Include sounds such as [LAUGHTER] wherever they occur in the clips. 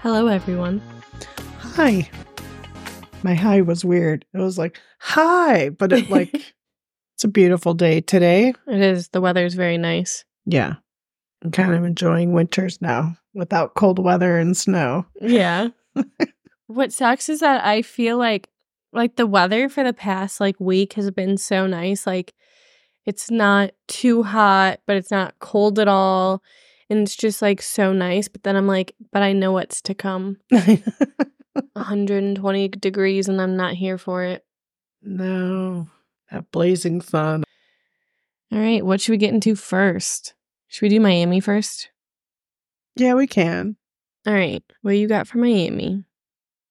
Hello, everyone. Hi. My hi was weird. It was like, hi, but it like, [LAUGHS] it's a beautiful day today. It is. The weather is very nice. Yeah. I'm kind of enjoying winters now without cold weather and snow. Yeah. [LAUGHS] what sucks is that I feel like like the weather for the past like week has been so nice. Like it's not too hot, but it's not cold at all. And it's just like so nice. But then I'm like, but I know what's to come. [LAUGHS] 120 degrees and I'm not here for it. no, that blazing sun. All right, what should we get into first? Should we do Miami first? Yeah, we can. All right, what you got for Miami?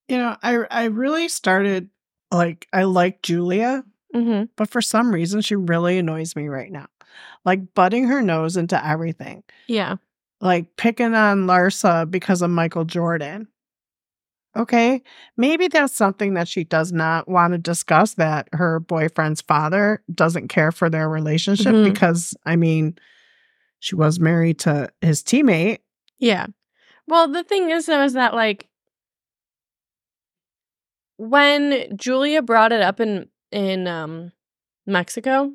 You know, I I really started like I like Julia, Mm-hmm. but for some reason she really annoys me right now. Like butting her nose into everything. Yeah. like picking on Larsa because of Michael Jordan. Okay, maybe that's something that she does not want to discuss that her boyfriend's father doesn't care for their relationship Mhm. because I mean, she was married to his teammate. Yeah. Well, the thing is, though, is that like when Julia brought it up in in um Mexico,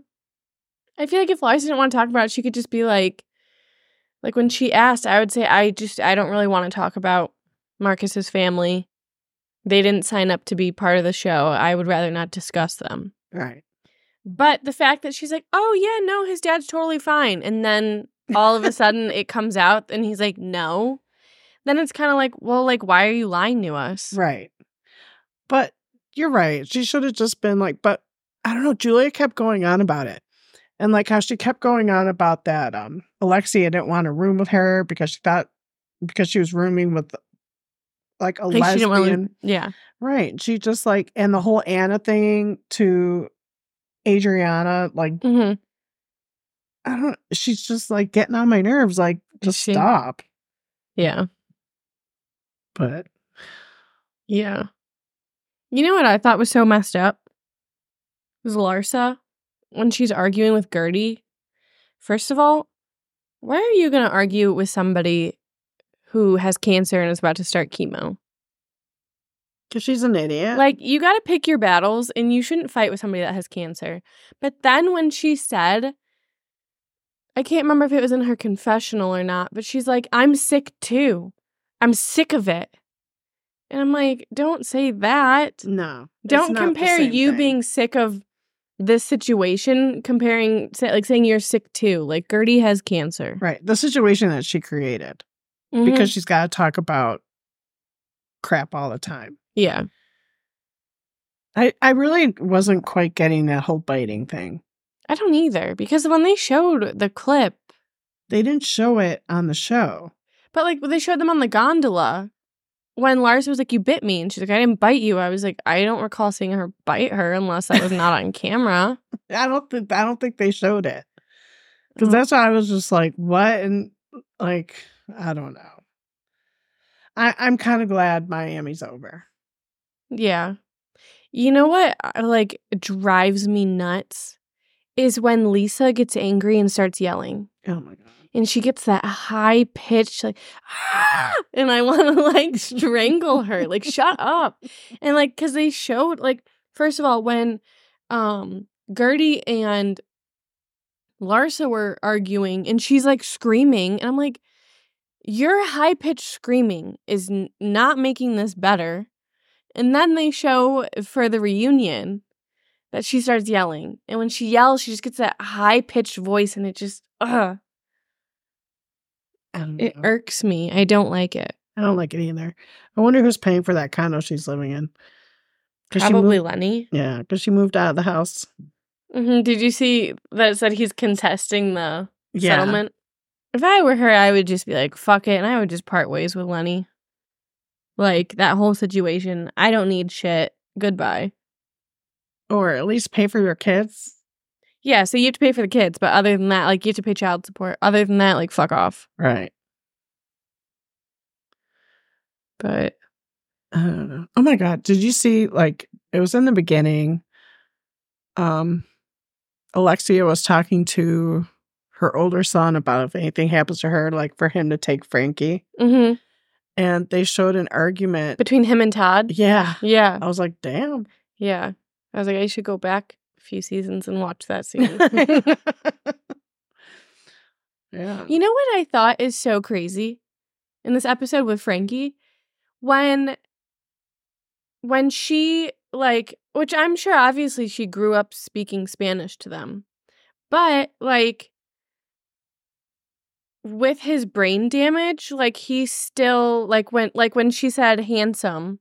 I feel like if Larsa didn't want to talk about it, she could just be like, like when she asked, I would say, I just I don't really want to talk about Marcus's family. They didn't sign up to be part of the show. I would rather not discuss them. Right. But the fact that she's like, oh, yeah, no, his dad's totally fine. And then all of a [LAUGHS] sudden it comes out and he's like, no. Then it's kind of like, well, like, why are you lying to us? Right. But you're right. She should have just been like, but I don't know. Julia kept going on about it. And like how she kept going on about that. Um, Alexia didn't want to room with her because she thought because she was rooming with like a Like, she didn't lesbian. wanna- yeah. Right. She just like and the whole Anna thing to Adriana, like hmm I don't she's just like getting on my nerves. Like, just she? stop. Yeah. But Yeah. You know what I thought was so messed up? Was Larsa when she's arguing with Guerdy. First of all, why are you going to argue with somebody who has cancer and is about to start chemo? because she's an idiot. Like, you got to pick your battles and you shouldn't fight with somebody that has cancer. But then when she said, I can't remember if it was in her confessional or not, but she's like, I'm sick too. I'm sick of it. And I'm like, don't say that. no. Don't compare you thing. being sick of this situation comparing say, like saying you're sick too. Like Guerdy has cancer. right. The situation that she created. Mhm. Because she's got to talk about crap all the time. yeah. I, I really wasn't quite getting that whole biting thing. I don't either because when they showed the clip, They didn't show it on the show. but like they showed them on the gondola when Lars was like, "You bit me," and she's like, "I didn't bite you." I was like, I don't recall seeing her bite her unless that was not on camera. [LAUGHS] I don't think I don't think they showed it because Mm. that's why I was just like, what? And like, I don't know. I I'm kind of glad Miami's over. Yeah. You know what uh, like drives me nuts is when Lisa gets angry and starts yelling. Oh my god. And she gets that high pitch like ah! and I [LAUGHS] want to like strangle her. Like shut up. And like cuz they showed like first of all when um Guerdy and Larsa were arguing and she's like screaming and I'm like your high pitched screaming is n- not making this better. And then they show for the reunion that she starts yelling. And when she yells, she just gets that high pitched voice and it just, ugh, it irks me. I don't like it. I don't like it either. I wonder who's paying for that condo she's living in. Probably moved- Lenny. yeah, because she moved out of the house. hmm Did you see that said he's contesting the Yeah. settlement? If I were her, I would just be like, fuck it. And I would just part ways with Lenny. Like that whole situation. I don't need shit. Goodbye. Or at least pay for your kids. Yeah, so you have to pay for the kids, but other than that, like you have to pay child support. Other than that, like fuck off. Right. But I don't know. Oh my god, did you see like it was in the beginning um Alexia was talking to her older son about if anything happens to her, like for him to take Frankie. hmm And they showed an argument. Between him and Todd. yeah. Yeah. I was like, damn. Yeah. I was like, I should go back few seasons and watch that [LAUGHS] scene. yeah. you know what I thought is so crazy in this episode with Frankie? When when she like which I'm sure obviously she grew up speaking Spanish to them. But like with his brain damage, like he still like when like when she said handsome,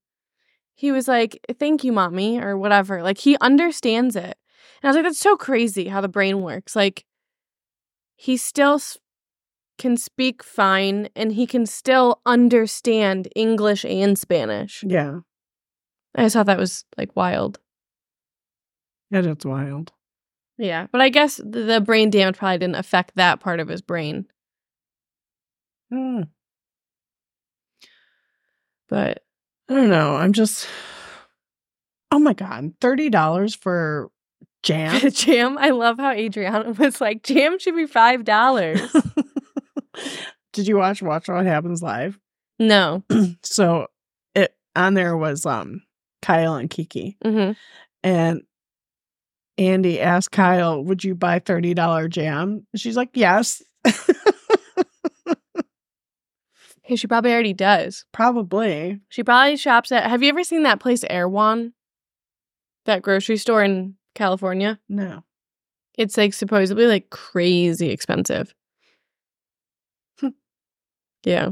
he was like, "Thank you, mommy," or whatever. Like he understands it, and I was like, "That's so crazy how the brain works." Like he still s- can speak fine, and he can still understand English and Spanish. Yeah. I just thought that was like wild. Yeah, that's wild. Yeah, but I guess th- the brain damage probably didn't affect that part of his brain. Hmm. But I don't know. I'm just. [SIGHS] Oh my god, thirty dollars for jam. [LAUGHS] jam, I love how Adriana [LAUGHS] was like, "Jam should be five dollars." [LAUGHS] Did you watch Watch What Happens Live? no. [CLEARS THROAT] So it on there was um Kyle and Kiki, hmm and Andy asked Kyle, "Would you buy thirty dollar jam?" She's like, "Yes." Hey, she probably already does. Probably. She probably shops at. Have you ever seen that place, Erewhon? That grocery store in California. No. It's like supposedly like crazy expensive. Yeah,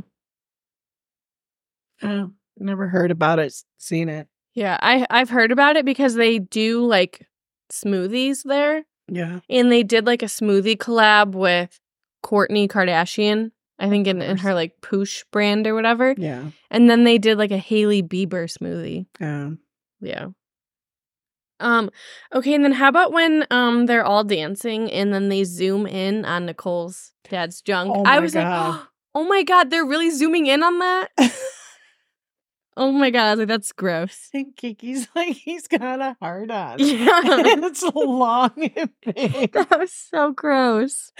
Oh, never heard about it. Seen it. yeah. I I've heard about it because they do like smoothies there, Yeah. and they did like a smoothie collab with Kourtney Kardashian. I think in, in her like Poosh brand or whatever. Yeah. And then they did like a Hailey Bieber smoothie. Oh. Yeah. Yeah. Um okay, and then how about when um they're all dancing and then they zoom in on Nicole's dad's junk? Oh I was God. like, [GASPS] "Oh my god, they're really zooming in on that?" [LAUGHS] oh my god, I was like that's gross. And Kiki's [LAUGHS] like, he's got a heart on. [LAUGHS] Yeah. and it's long and big. that was so gross.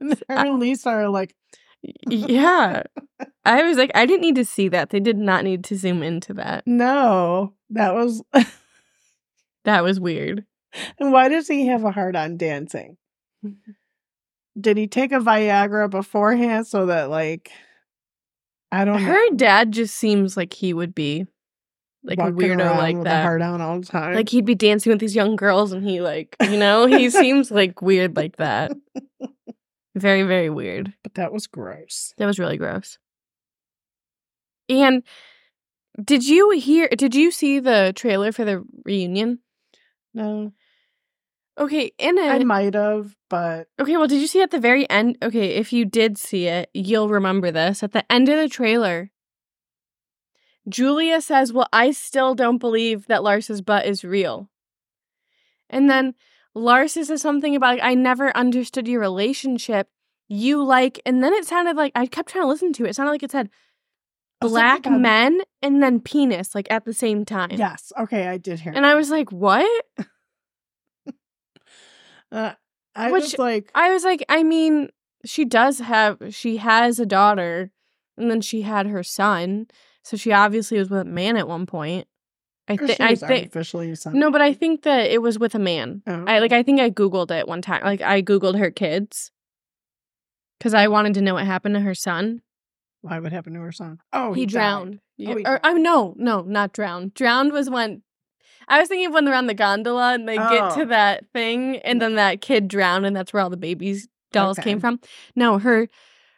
and her and Lisa are like, Yeah. I was like I didn't need to see that. They did not need to zoom into that. no, that was. That was weird. and why does he have a heart on dancing? Did he take a Viagra beforehand so that, like, I don't know. Her dad just seems like he would be like a walking weirdo like that. heart on all the time. Like he'd be dancing with these young girls and he like, you know, he [LAUGHS] seems like weird like that. [LAUGHS] Very, very weird. but that was gross. That was really gross. And did you hear did you see the trailer for the reunion? No, Okay, in it. I might have, but Okay, well, did you see at the very end? Okay, if you did see it, you'll remember this. At the end of the trailer, Julia says, Well, I still don't believe that Lars's butt is real. And then Lars says something about, like, I never understood your relationship. You like, and then it sounded like, I kept trying to listen to it. It sounded like it said Black about- men and then penis, like at the same time. yes, okay, I did hear. And I was like, What? [LAUGHS] uh, I Which- was like, I was like, I mean, she does have, she has a daughter, and then she had her son, so she obviously was with a man at one point. I think, I think, something. no, but I think that it was with a man. Oh, I like, I think I googled it one time. Like, I googled her kids because I wanted to know what happened to her son. Why would happen to her son? Oh, he, died. drowned. Yeah, he or, oh no, no, not drowned. Drowned was when. I was thinking of when they're on the gondola and they get to Oh. that thing, and then that kid drowned, and that's where all the babies dolls Okay. came from. No, her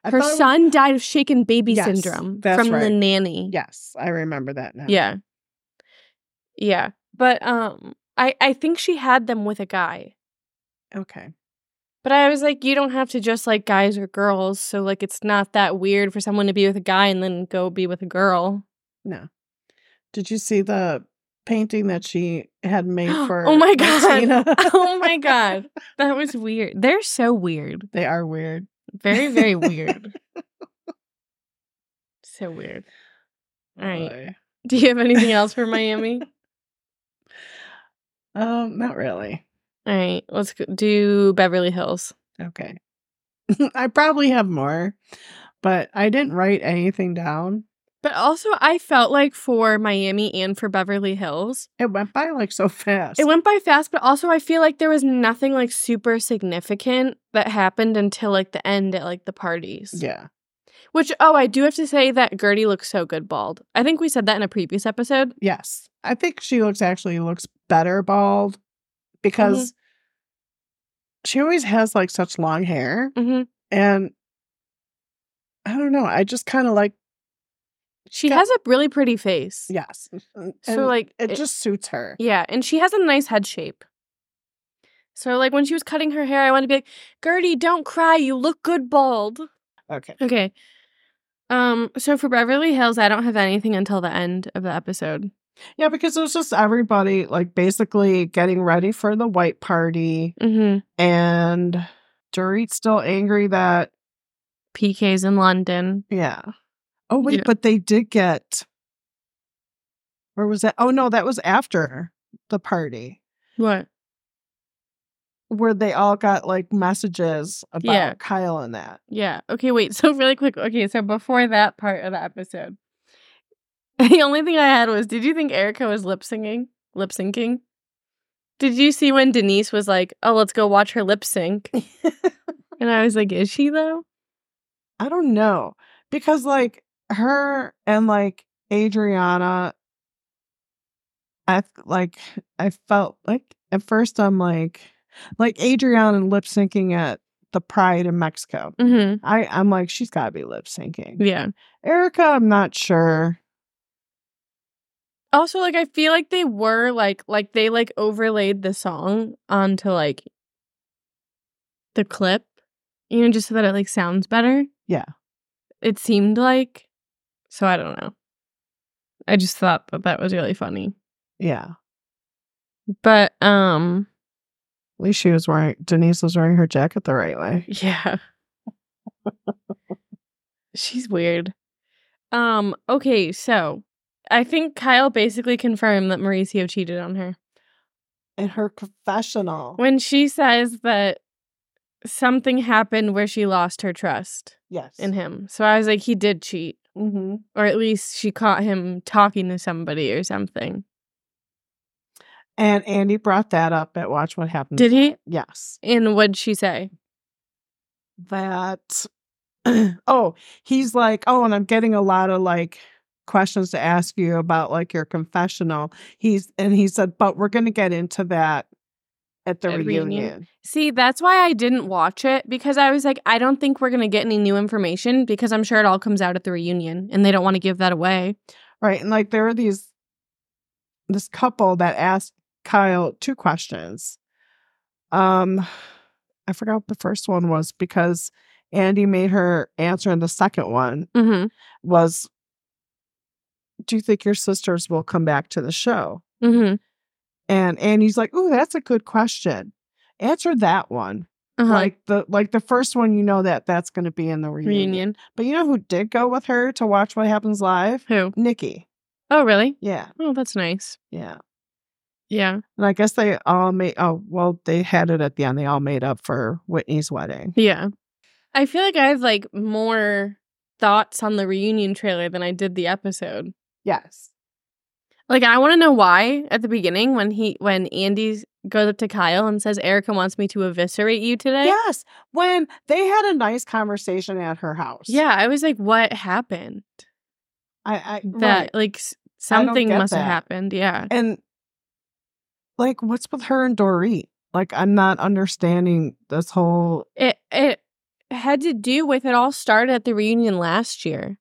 I her it was- son died of shaken baby Yes, syndrome from the nanny. Yes, I remember that now. Yeah. Yeah. But um I I think she had them with a guy. Okay. But I was like you don't have to just like guys or girls, so like it's not that weird for someone to be with a guy and then go be with a girl. No. Did you see the painting that she had made [GASPS] for? oh my god. Martina? [LAUGHS] oh my [LAUGHS] god. That was weird. They're so weird. they are weird. Very very weird. [LAUGHS] so weird. All right. Boy. Do you have anything else for Miami? Um, not really. All right, let's do Beverly Hills. Okay. [LAUGHS] I probably have more, but I didn't write anything down. But also, I felt like for Miami and for Beverly Hills, It went by like so fast. it went by fast. But also, I feel like there was nothing like super significant that happened until like the end at like the parties. yeah. Which, oh, I do have to say that Guerdy looks so good bald. I think we said that in a previous episode. Yes. I think she looks actually looks better bald because mm-hmm. She always has like such long hair. hmm And I don't know. I just kind of like, She Got- has a really pretty face. yes. And So like it, just suits her. yeah, and she has a nice head shape. So like when she was cutting her hair, I wanted to be like, Guerdy, don't cry. You look good bald. Okay. Okay. Um. So for Beverly Hills, I don't have anything until the end of the episode. Yeah, because it was just everybody like basically getting ready for the white party Mm-hmm. and Dorit's still angry that PK's in London. Yeah. Oh wait, Yeah. but they did get. Where was that? Oh no, that was after the party What? where they all got like messages about Yeah. Kyle and that. Yeah. Okay. Wait. [LAUGHS] So really quick. Okay. So before that part of the episode, [LAUGHS] the only thing I had was, did you think Erika was lip singing? Lip syncing? Did you see when Denise was like, "Oh, let's go watch her lip sync," [LAUGHS] and I was like, "Is she though?" I don't know because like her and like Adriana, I like I felt like at first I'm like like Adriana and lip syncing at the Pride in Mexico. Mm-hmm. I I'm like she's got to be lip syncing. Yeah. Erika, I'm not sure. Also, like I feel like they were like like they like overlaid the song onto like the clip, you know, just so that it like sounds better. Yeah. It seemed like. So I don't know. I just thought that that was really funny. Yeah. But um At least she was wearing Denise was wearing her jacket the right way. yeah. She's weird. Um okay, so I think Kyle basically confirmed that Mauricio cheated on her. In her confessional. When she says that something happened where she lost her trust yes. in him. So I was like he did cheat hmm or at least she caught him talking to somebody or something. And Andy brought that up at Watch What Happens. Did he? Yes. And what'd she say? That [CLEARS THROAT] oh, he's like, oh, and I'm getting a lot of like questions to ask you about like your confessional. He's and he said, but we're gonna get into that at the At reunion. reunion. See, that's why I didn't watch it because I was like, I don't think we're going to get any new information because I'm sure it all comes out at the reunion and they don't want to give that away. Right. And like there are these this couple that asked Kyle two questions. Um I forgot what the first one was because Andy made her answer and the second one Mm-hmm. was Do you think your sisters will come back to the show? Mm-hmm. And Andy's like, "Ooh, that's a good question. Answer that one." Uh-huh. Like the like the first one, you know that that's going to be in the reunion. reunion. But you know who did go with her to watch what happens live? Who? Nikki. Oh, really? Yeah, Oh, that's nice. yeah. Yeah. And I guess they all made. Oh, well, they had it at the end. They all made up for Whitney's wedding. Yeah. I feel like I have like more thoughts on the reunion trailer than I did the episode. Yes. Like I want to know why at the beginning when he when Andy goes up to Kyle and says Erika wants me to eviscerate you today. Yes. When they had a nice conversation at her house. Yeah, I was like, what happened? I. I That right. like s- I don't something must have happened. Yeah. And like, what's with her and Dorit? Like, I'm not understanding this whole. It it had to do with it all started at the reunion last year.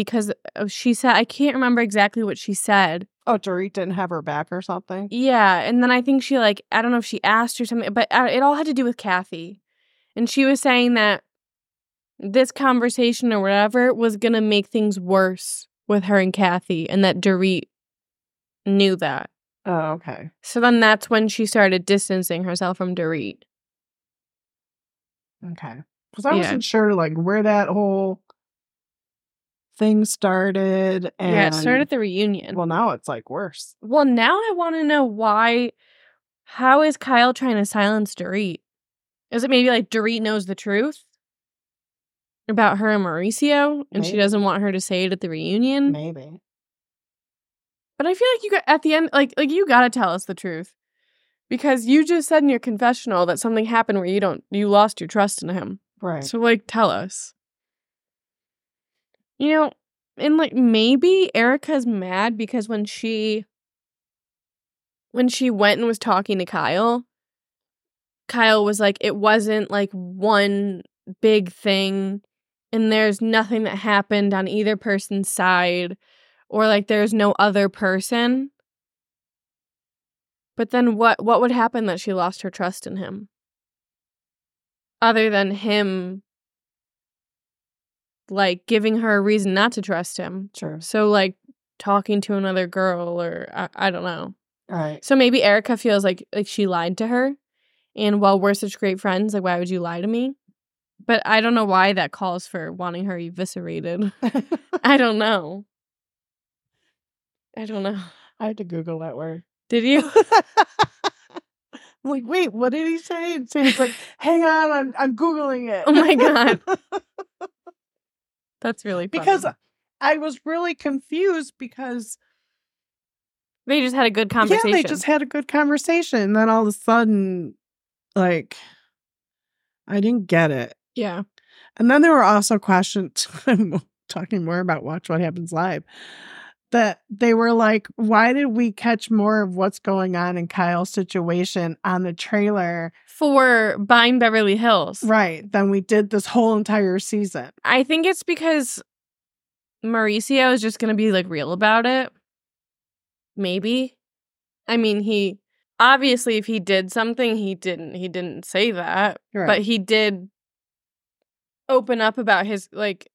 Because she said I can't remember exactly what she said. Oh, Dorit didn't have her back or something. Yeah, and then I think she like I don't know if she asked or something, but uh, it all had to do with Kathy, and she was saying that this conversation or whatever was gonna make things worse with her and Kathy, and that Dorit knew that. Oh, okay. So then that's when she started distancing herself from Dorit. Okay. Because I Yeah. wasn't sure like where that whole thing started. And yeah, it started at the reunion. well, now it's like worse. Well, now I want to know why how is Kyle trying to silence Dorit? Is it maybe like Dorit knows the truth about her and Mauricio and she doesn't want her to say it at the reunion? Maybe. But I feel like you got at the end, like like you gotta tell us the truth, because you just said in your confessional that something happened where you don't you lost your trust in him. Right. So like, tell us. You know, and like maybe Erika's mad because when she when she went and was talking to Kyle, Kyle was like, it wasn't like one big thing, and there's nothing that happened on either person's side, or like there's no other person. But then what what would happen that she lost her trust in him? Other than him like giving her a reason not to trust him. Sure. So like talking to another girl or I, I don't know. Right. So maybe Erika feels like like she lied to her. And while we're such great friends, like why would you lie to me? But I don't know why that calls for wanting her eviscerated. [LAUGHS] I don't know. I don't know. I had to Google that word. Did you? [LAUGHS] I'm like, wait, what did he say? And Sam's like, hang on, I'm I'm Googling it. Oh my God. [LAUGHS] That's really funny. because I was really confused because they just had a good conversation. yeah, they just had a good conversation. And then all of a sudden, like, I didn't get it. yeah. And then there were also questions [LAUGHS] I'm talking more about Watch What Happens Live. That they were like, why did we catch more of what's going on in Kyle's situation on the trailer? For buying Beverly Hills. Right. Than we did this whole entire season. I think it's because Mauricio is just going to be like real about it. Maybe. I mean, he obviously if he did something, he didn't he didn't say that, but he did open up about his like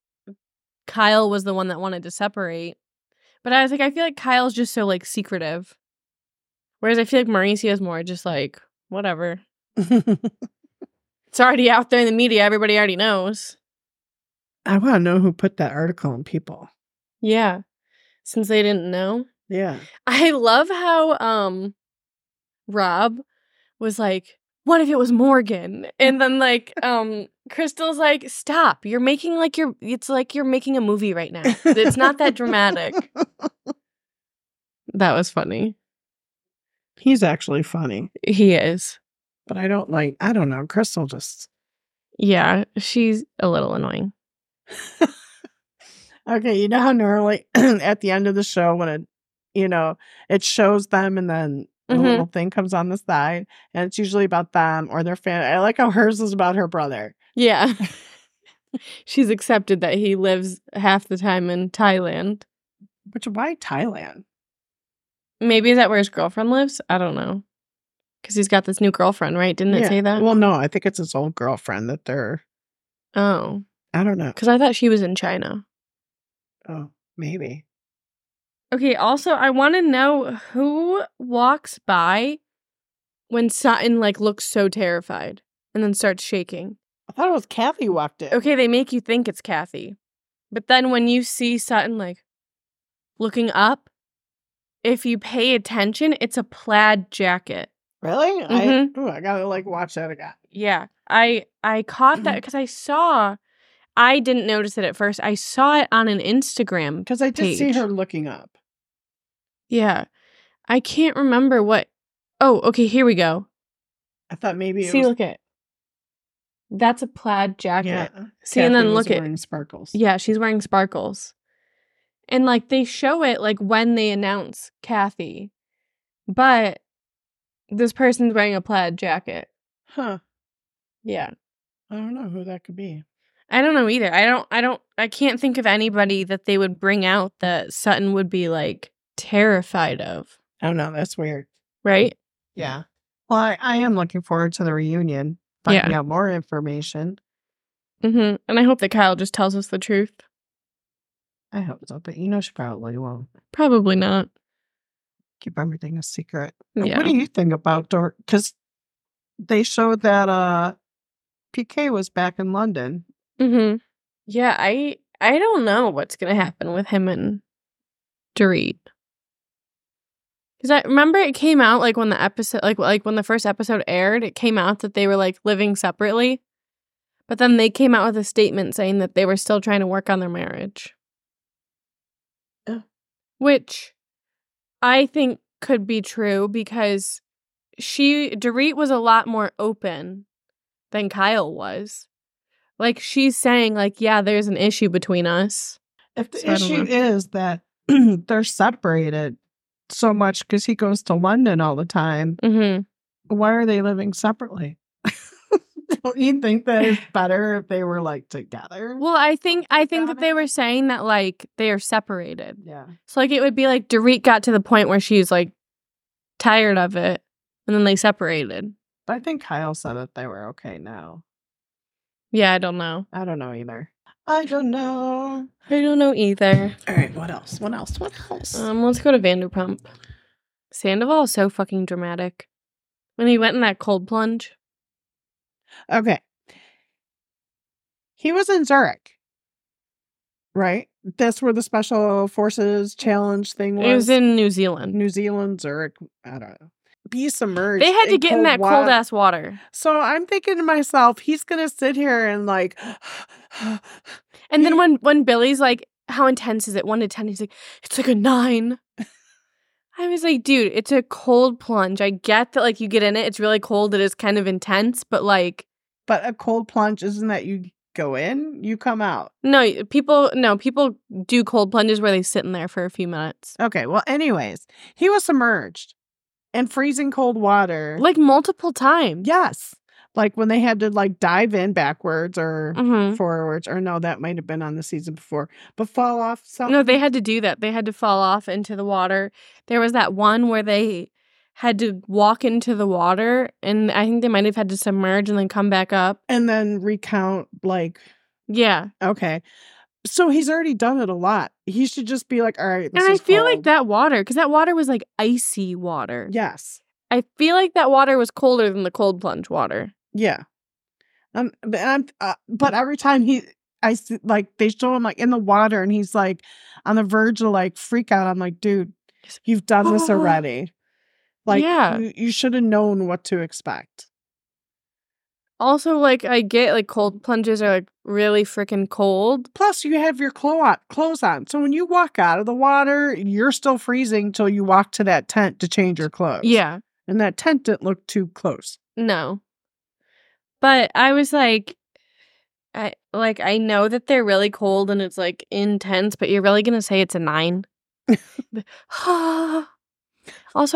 Kyle was the one that wanted to separate. But I was like I feel like Kyle's just so like secretive. Whereas I feel like Mauricio is more just like whatever. [LAUGHS] It's already out there in the media, everybody already knows. I want to know who put that article in people. Yeah. Since they didn't know. Yeah. I love how um Rob was like, what if it was Morgan? And then like um Crystal's like, stop. You're making like you're it's like you're making a movie right now. It's not that dramatic. [LAUGHS] That was funny. He's actually funny, He is. but I don't like, I don't know. Crystal just, Yeah, she's a little annoying. [LAUGHS] okay. You know how normally [CLEARS THROAT] at the end of the show, when it, you know, it shows them and then the Mhm. little thing comes on the side and it's usually about them or their family. I like how hers is about her brother. Yeah. [LAUGHS] she's accepted that he lives half the time in Thailand. Which, why Thailand? Maybe is that where his girlfriend lives? I don't know. Because he's got this new girlfriend, right? Didn't it say that? Well, no, I think it's his old girlfriend that they're, oh. I don't know. Because I thought she was in China. Oh, maybe. Okay, also, I want to know who walks by when Sutton, like, looks so terrified and then starts shaking. I thought it was Kathy who walked in. Okay, they make you think it's Kathy. But then when you see Sutton, like, looking up, if you pay attention, it's a plaid jacket. Really? I, Mhm. ooh, I gotta like watch that again. Yeah, I I caught that because I saw. I didn't notice it at first. I saw it on an Instagram. Because I did see her looking up. Yeah, I can't remember what. Oh, okay. Here we go. I thought maybe it See, was look at. That's a plaid jacket. Yeah. See, and then look at- wearing sparkles. Yeah, she's wearing sparkles. And like they show it like when they announce Kathy. But this person's wearing a plaid jacket. Huh. Yeah. I don't know who that could be. I don't know either. I don't I don't I can't think of anybody that they would bring out that Sutton would be like terrified of, oh, I don't know. That's weird. right? Yeah. Well, I, I am looking forward to the reunion, finding out more information. Mhm. And I hope that Kyle just tells us the truth. I hope so, but you know she probably won't Probably not. keep everything a secret. Yeah. What do you think about Dor? Because they showed that uh PK was back in London. Mm-hmm. Yeah, I I don't know what's going to happen with him and Dorit. Because I remember it came out like when the episode, like like when the first episode aired, it came out that they were like living separately, but then they came out with a statement saying that they were still trying to work on their marriage. Yeah. Which I think could be true because she Dorit was a lot more open than Kyle was. Like she's saying, like, yeah, there's an issue between us. If the So issue is that [CLEARS THROAT] they're separated so much because he goes to London all the time, hmm why are they living separately? [LAUGHS] Don't you think that it's [SIGHS] better if they were like together? Well, I think I think that they were saying that like they are separated. yeah. So like it would be like Dorit got to the point where she's like tired of it, and then they separated. But I think Kyle said that they were okay now. Yeah, I don't know. I don't know either. I don't know. I don't know either. All right, what else? What else? What else? Um, let's go to Vanderpump. Sandoval is so fucking dramatic. When he went in that cold plunge. okay. He was in Zurich. Right? That's where the special forces challenge thing was. It was in New Zealand. New Zealand, Zurich. I don't know. Be submerged. They had to get in that water. cold ass water. So I'm thinking to myself, he's gonna sit here and like, [SIGHS] And then when when Billy's like, "How intense is it? One to ten? He's like, "It's like a nine. [LAUGHS] I was like, "Dude, it's a cold plunge. I get that, like, you get in it, it's really cold. It is kind of intense, but like, but a cold plunge isn't that you go in, you come out. no, people, no, people do cold plunges where they sit in there for a few minutes, Okay, well, anyways, he was submerged in freezing cold water. like multiple times. yes, like when they had to like dive in backwards or hmm forwards, or no, that might have been on the season before, but fall off. Something. No, they had to do that. They had to fall off into the water. There was that one where they had to walk into the water, and I think they might have had to submerge and then come back up. and then recount like Yeah. okay. So he's already done it a lot. He should just be like, all right. This and I feel like that water, because that water was like icy water. Yes. I feel like that water was colder than the cold plunge water. Yeah. Um, but I'm, uh, but every time he, I s- like they show him like in the water, and he's like on the verge of like freak out. I'm like, dude, you've done this already. Like, Yeah. you, you should have known what to expect. Also, like, I get like cold plunges are like really freaking cold. Plus, you have your clo- on, clothes on, so when you walk out of the water, you're still freezing till you walk to that tent to change your clothes. Yeah. and that tent didn't look too close. No. But I was like, I like I know that they're really cold and it's like intense, but you're really gonna say it's a nine. [LAUGHS] [SIGHS] also,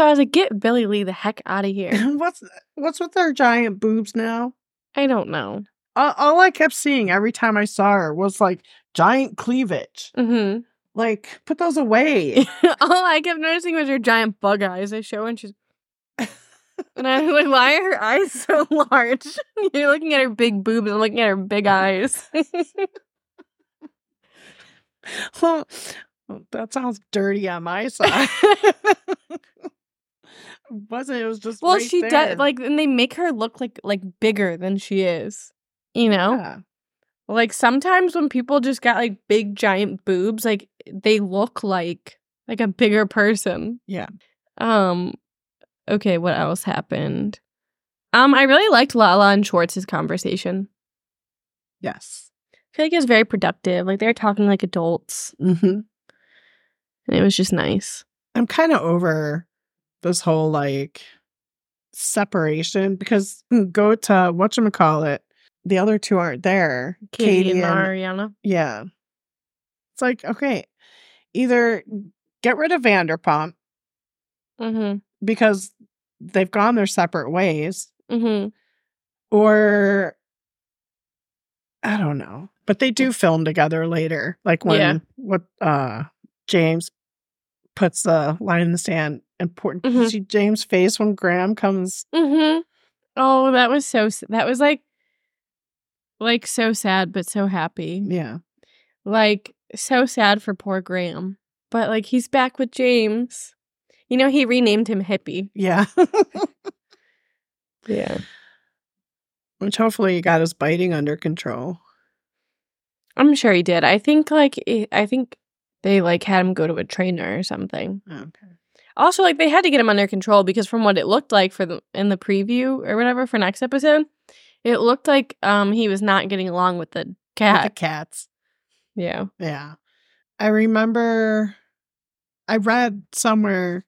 I was like, get Billie Lee the heck out of here. [LAUGHS] what's what's with her giant boobs now? I don't know. all, all I kept seeing every time I saw her was like giant cleavage. hmm Like, put those away. [LAUGHS] All I kept noticing was her giant bug eyes. I show and she's [LAUGHS] and I was like, why are her eyes so [LAUGHS] large? You're looking at her big boobs. I'm looking at her big eyes. well, that sounds dirty on my side. Wasn't it? was just well, right she does like, and they make her look like like bigger than she is. You know, Yeah. like sometimes when people just got like big giant boobs, like they look like like a bigger person. Yeah. Um. Okay, what else happened? Um, I really liked Lala and Schwartz's conversation. Yes. I feel like it was very productive. Like they were talking like adults, Mm-hmm. and it was just nice. I'm kind of over this whole like separation because mm, go to whatchamacallit, the other two aren't there. Katie, and Ariana. Yeah. It's like, okay, either get rid of Vanderpump Mm-hmm. because they've gone their separate ways, Mm-hmm. or I don't know. But they do film together later. Like when Yeah. what uh James puts the line in the sand important Mhm. see James' face when Graham comes Mm-hmm. Oh, that was so. That was like, like so sad, but so happy. yeah. Like so sad for poor Graham, but like he's back with James. You know, he renamed him Hippie. Yeah. [LAUGHS] Yeah, Which hopefully he got his biting under control. I'm sure he did. I think like I think they like had him go to a trainer or something. Okay. Also, like they had to get him under control because from what it looked like for the in the preview or whatever for next episode, it looked like um he was not getting along with the With cat. the cats. yeah. Yeah. I remember I read somewhere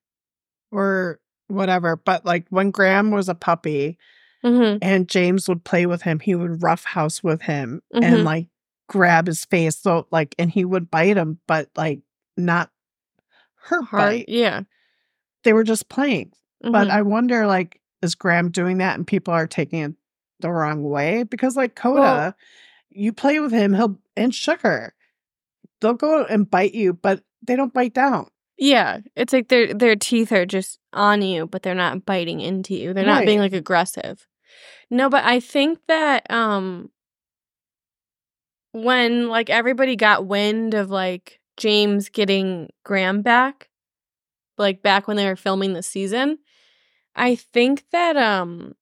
or whatever, but like when Graham was a puppy Mm-hmm. and James would play with him, he would roughhouse with him Mhm. and like grab his face. So like and he would bite him, but like not hurt Hard. bite. Yeah. They were just playing. But Mhm. I wonder like is Graham doing that and people are taking it the wrong way? Because like Coda, Well- you play with him, he'll and Sugar. They'll go and bite you, but they don't bite down. yeah, it's like their their teeth are just on you, but they're not biting into you. They're not being like aggressive. No, but I think that um when like everybody got wind of like James getting Graham back, like back when they were filming the season, I think that um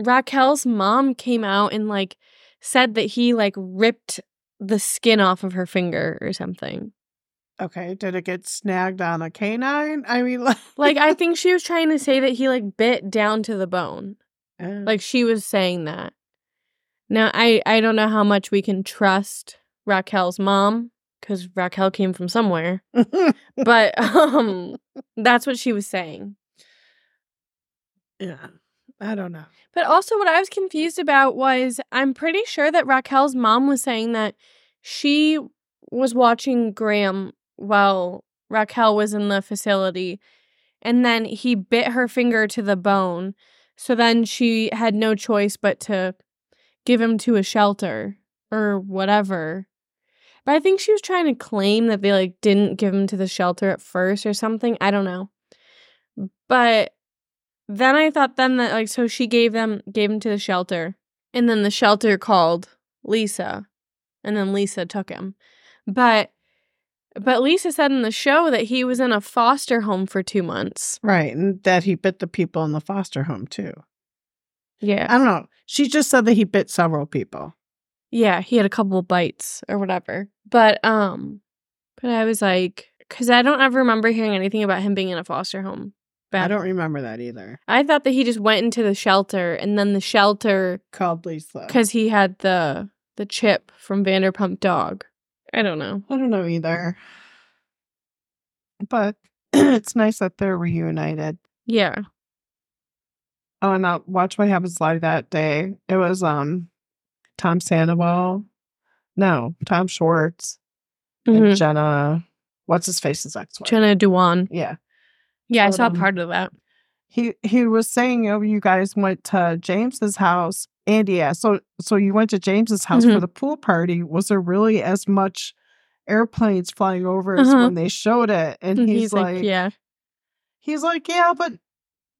Raquel's mom came out and like said that he like ripped the skin off of her finger or something. Okay, did it get snagged on a canine? I mean, [LAUGHS] like, Like I think she was trying to say that he like bit down to the bone. Eh. Like she was saying that. Now I I don't know how much we can trust Raquel's mom cuz Raquel came from somewhere. [LAUGHS] But um that's what she was saying. yeah, I don't know. But also what I was confused about was I'm pretty sure that Raquel's mom was saying that she was watching Graham while Raquel was in the facility and then he bit her finger to the bone. So then she had no choice but to give him to a shelter or whatever. But I think she was trying to claim that they like didn't give him to the shelter at first or something. I don't know. But then I thought then that like so she gave them gave him to the shelter and then the shelter called Lisa and then Lisa took him. But but Lisa said in the show that he was in a foster home for 2 months. Right, and that he bit the people in the foster home too. Yeah. I don't know. She just said that he bit several people. Yeah, he had a couple bites or whatever. But um but I was like cuz I don't ever remember hearing anything about him being in a foster home. I don't remember that either. I thought that he just went into the shelter and then the shelter Called Lisa. cuz he had the the chip from Vanderpump Dog. I don't know. I don't know either. But [CLEARS THROAT] it's nice that they're reunited. Yeah. Oh, and uh, watch what happens live that day. It was um Tom Sandoval. No, Tom Schwartz and Mhm. Jenna. What's his face's ex-wife? Jenna Dewan. Yeah. Yeah, I saw on. part of that. He he was saying, oh, you guys went to James's house, and yeah, so so you went to James's house for Mhm. the pool party. Was there really as much airplanes flying over as Uh-huh. when they showed it? And And he's, he's, like, like, yeah. he's like, yeah, but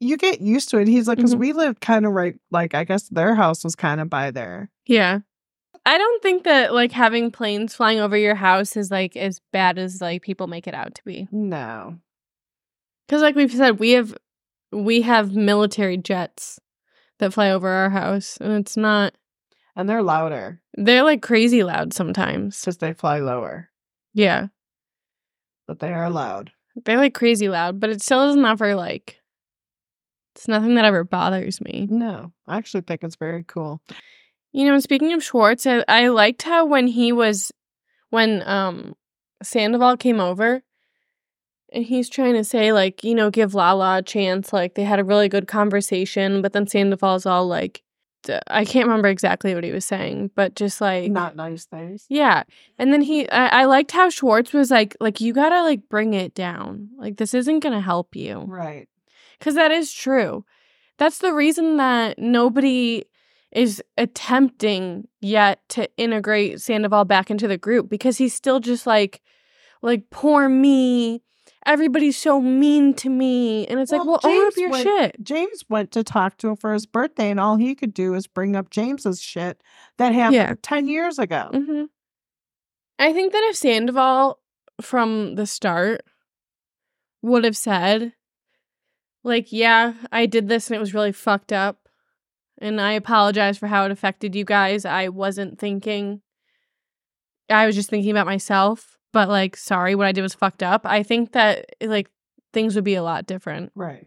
you get used to it. He's like, because Mhm. we lived kind of right, like I guess their house was kind of by there. Yeah. I don't think that like having planes flying over your house is like as bad as like people make it out to be. No, Cuz like we've said we have we have military jets that fly over our house and it's not and they're louder they're like crazy loud sometimes. because they fly lower, Yeah. but they are loud. They're like crazy loud, but it still is not ever like it's nothing that ever bothers me. No, I actually think it's very cool. You know, speaking of Schwartz, I, I liked how when he was when um Sandoval came over and he's trying to say like, you know, give Lala a chance, like they had a really good conversation, but then Sandoval's all like d- I can't remember exactly what he was saying, but just like Not nice things. yeah. And then he I, I liked how Schwartz was like like you gotta like bring it down. Like this isn't gonna help you. Right. Because that is true. That's the reason that nobody is attempting yet to integrate Sandoval back into the group because he's still just like, like, poor me. Everybody's so mean to me. And it's like, Well, well, own up your went- shit. James went to talk to him for his birthday, and all he could do is bring up James's shit that happened Yeah. 10 years ago. hmm I think that if Sandoval from the start would have said, like, yeah, I did this and it was really fucked up. And I apologize for how it affected you guys. I wasn't thinking, I was just thinking about myself. But, like, sorry, what I did was fucked up. I think that, like, things would be a lot different. Right.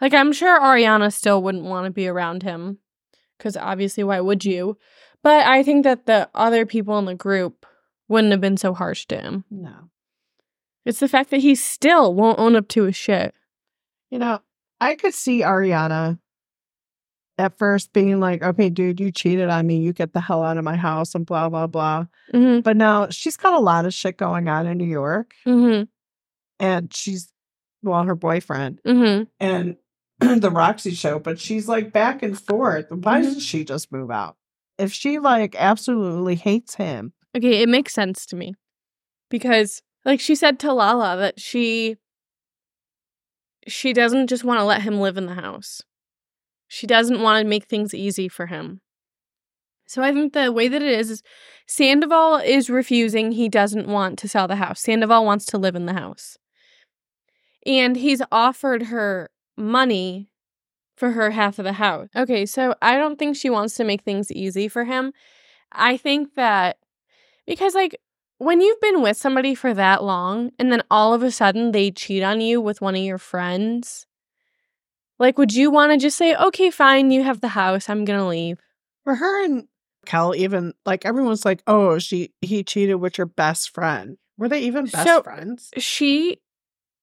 Like I'm sure Ariana still wouldn't want to be around him cuz obviously why would you? But I think that the other people in the group wouldn't have been so harsh to him. No. It's the fact that he still won't own up to his shit. You know, I could see Ariana at first being like, okay, dude, you cheated on me. You get the hell out of my house and blah, blah, blah. Mhm. But now she's got a lot of shit going on in New York Mhm. and she's, well, her boyfriend Mhm. and [CLEARS THROAT] the Roxy show, but she's like back and forth. Why Mhm. doesn't she just move out? If she like absolutely hates him, Okay, it makes sense to me. Because like she said to Lala that she she doesn't just want to let him live in the house. She doesn't want to make things easy for him. So I think the way that it is is Sandoval is refusing. He doesn't want to sell the house. Sandoval wants to live in the house. And he's offered her money for her half of the house. Okay, so I don't think she wants to make things easy for him. I think that because like when you've been with somebody for that long and then all of a sudden they cheat on you with one of your friends, like would you want to just say, "Okay, fine, you have the house. I'm going to leave." for her and Kel, even like everyone's like, oh, she he cheated with your best friend. Were they even best So- friends? She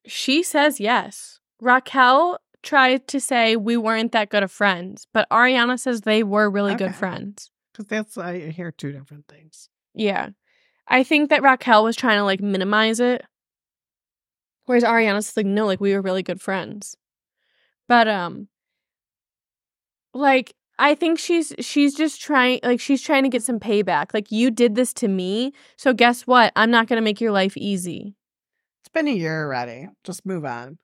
she says yes. Raquel tried to say we weren't that good of friends, but Ariana says they were really good friends. Because that's I hear two different things. Yeah. I think that Raquel was trying to like minimize it. Whereas Ariana's like, no, like we were really good friends. But um like I think she's she's just trying like she's trying to get some payback. Like you did this to me, so guess what? I'm not gonna make your life easy. It's been a year already. Just move on.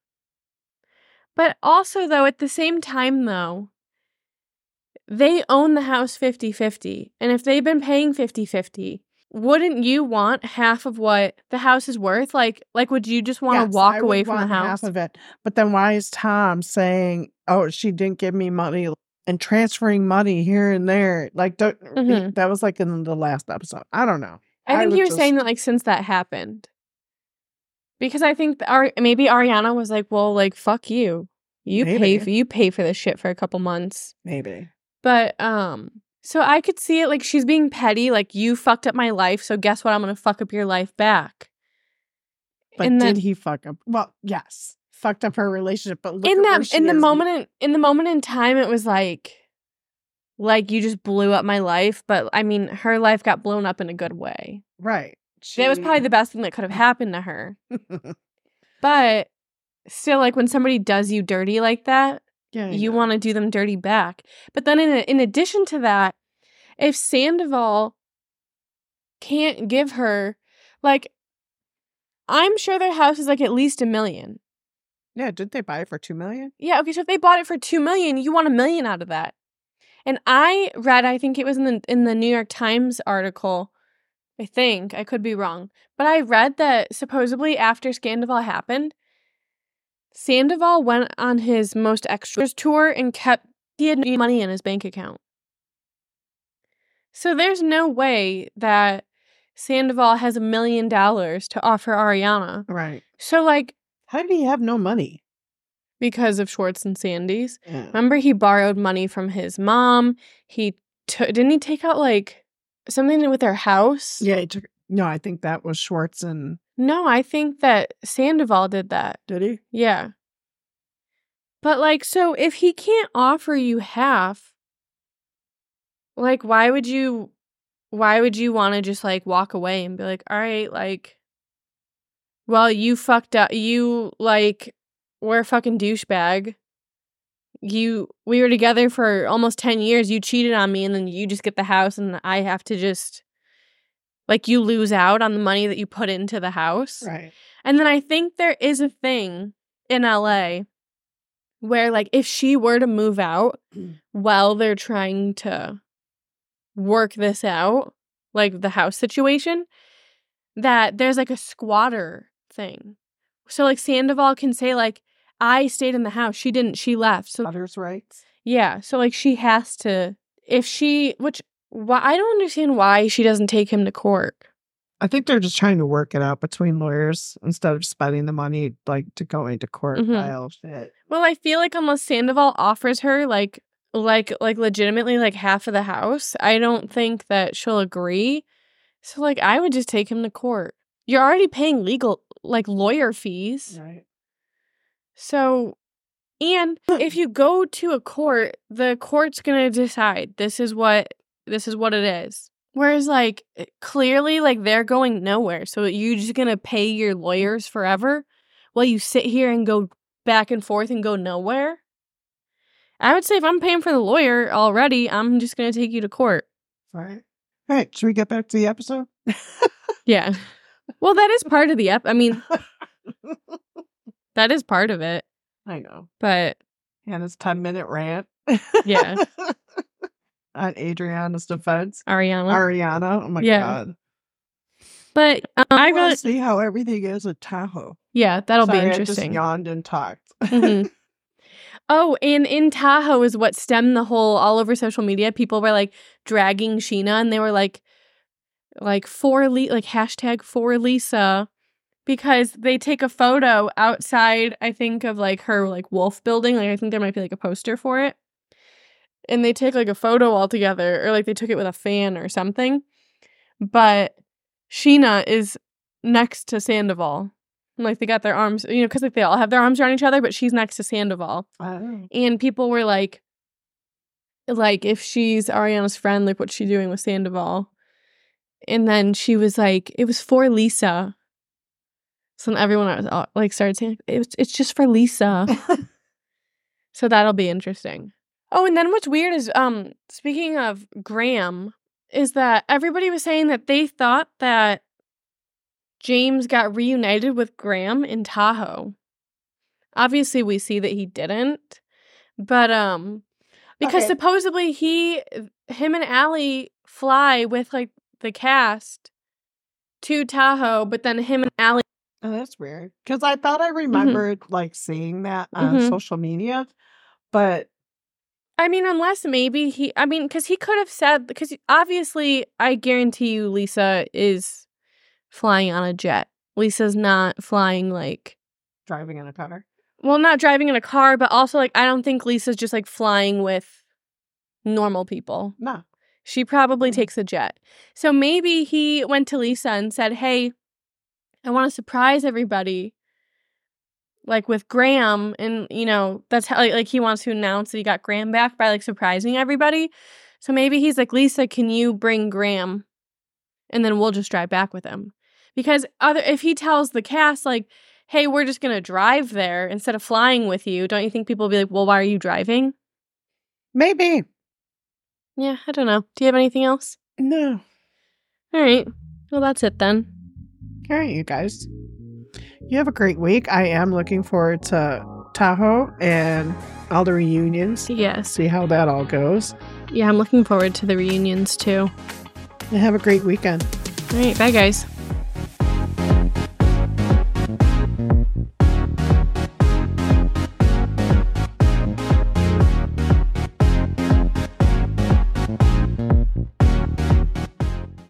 But also though, at the same time though, they own the house 50-50. And if they've been paying 50-50, wouldn't you want half of what the house is worth? Like like would you just want to Yes, walk I away from the house? Half of it. But then why is Tom saying, "Oh, she didn't give me money," and transferring money here and there? Like don't, Mhm. that was like in the last episode. I don't know. I I think he was saying that like since that happened. Because I think Ari- maybe Ariana was like, "Well, like fuck you. You pay for you pay for this shit for a couple months." Maybe. But um so I could see it like she's being petty, like you fucked up my life, so guess what? I'm going to fuck up your life back. But And did then- he fuck up? Well, yes, fucked up her relationship. But look in that she in the is moment in the moment in time it was like like you just blew up my life, but I mean her life got blown up in a good way. right? That was probably the best thing that could have happened to her. [LAUGHS] But still like when somebody does you dirty like that, yeah. You want to do them dirty back. But then in in addition to that, if Sandoval can't give her like I'm sure their house is like at least a million. Yeah, did they buy it for two million? Yeah, okay, so if they bought it for 2 million, you want a million out of that. And I read, I think it was in the in the New York Times article. I think, I could be wrong. But I read that supposedly after Scandival happened, Sandoval went on his most extras tour and kept he had money in his bank account. So there's no way that Sandoval has a million dollars to offer Ariana. Right. So like How did he have no money? because of Schwartz and Sandy's. Yeah. Remember, he borrowed money from his mom. He took, didn't he take out like something with their house? Yeah, he took. No, I think that was Schwartz and No, I think that Sandoval did that. did he? Yeah. But like, so if he can't offer you half, like, why would you, why would you want to just like walk away and be like, all right, like, well, you fucked up, you like, were a fucking douchebag. You, we were together for almost 10 years. You cheated on me, and then you just get the house, and I have to just, like, you lose out on the money that you put into the house. Right. And then I think there is a thing in LA where, like, if she were to move out Mm. while they're trying to work this out, like the house situation, that there's like a squatter thing. So, like, Sandoval can say, like, I stayed in the house. She didn't. She left. So, Others' rights. yeah. So, like, she has to, if she, which, why, I don't understand why she doesn't take him to court. I think they're just trying to work it out between lawyers instead of spending the money like to go into court Mhm. file shit. Well, I feel like unless Sandoval offers her like like like legitimately like half of the house, I don't think that she'll agree. So like I would just take him to court. You're already paying legal like lawyer fees. Right. So and if [CLEARS THROAT] you go to a court, the court's going to decide this is what this is what it is. Whereas like eh, clearly like they're going nowhere. So you're just going to pay your lawyers forever while you sit here and go back and forth and go nowhere? I would say if I'm paying for the lawyer already, I'm just going to take you to court. Right. All right. Should we get back to the episode? [LAUGHS] Yeah. Well, that is part of the ep. I mean, [LAUGHS] that is part of it. I know. But Hannah's 10 minute rant. Yeah. [LAUGHS] On Adriana's defense. Ariana. Ariana. Oh my Yeah. God. but um, I really, want to see how everything is at Tahoe. yeah, that'll Sorry, be I just interesting. yawned and talked. Mhm. Oh, and in Tahoe is what stemmed the whole all over social media. People were like dragging Scheana, and they were like, like for Le- like hashtag for Lisa, because they take a photo outside. I think of like her like wolf building. Like I think there might be like a poster for it, and they take like a photo all together, or like they took it with a fan or something. But Scheana is next to Sandoval. Like they got their arms, you know, because like they all have their arms around each other, but she's next to Sandoval. Oh. And people were like, like if she's Ariana's friend, like what's she doing with Sandoval? And then she was like, it was for Lisa. So then everyone was like started saying it was, it's just for Lisa. [LAUGHS] so that'll be interesting. Oh, and then what's weird is um speaking of Graham, is that everybody was saying that they thought that James got reunited with Graham in Tahoe. Obviously, we see that he didn't, but um, because Okay. supposedly he, him and Ally fly with like the cast to Tahoe, but then him and Ally, Oh, that's weird. Because I thought I remembered like seeing that on Mhm. social media, but I mean, unless maybe he, I mean, because he could have said, because obviously, I guarantee you, Lisa is flying on a jet. Lisa's not flying like driving in a car. well, not driving in a car, but also like I don't think Lisa's just like flying with normal people. No. She probably Mhm. takes a jet. So maybe he went to Lisa and said, "Hey, I want to surprise everybody." Like with Graham, and you know that's how like, like he wants to announce that he got Graham back by like surprising everybody. So maybe he's like, Lisa, can you bring Graham, and then we'll just drive back with him. Because other if he tells the cast like, hey, we're just gonna drive there instead of flying with you, don't you think people will be like, well, why are you driving? Maybe. Yeah, I don't know. Do you have anything else? No. All right. Well, that's it then. All right, you guys. You have a great week. I am looking forward to Tahoe and all the reunions. Yes. See how that all goes. Yeah, I'm looking forward to the reunions too. And have a great weekend. All right. Bye, guys.